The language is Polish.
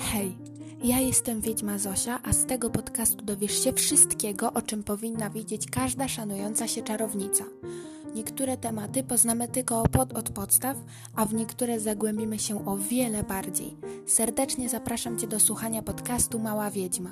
Hej, ja jestem Wiedźma Zosia, a z tego podcastu dowiesz się wszystkiego, o czym powinna wiedzieć każda szanująca się czarownica. Niektóre tematy poznamy tylko pod od podstaw, a w niektóre zagłębimy się o wiele bardziej. Serdecznie zapraszam Cię do słuchania podcastu Mała Wiedźma.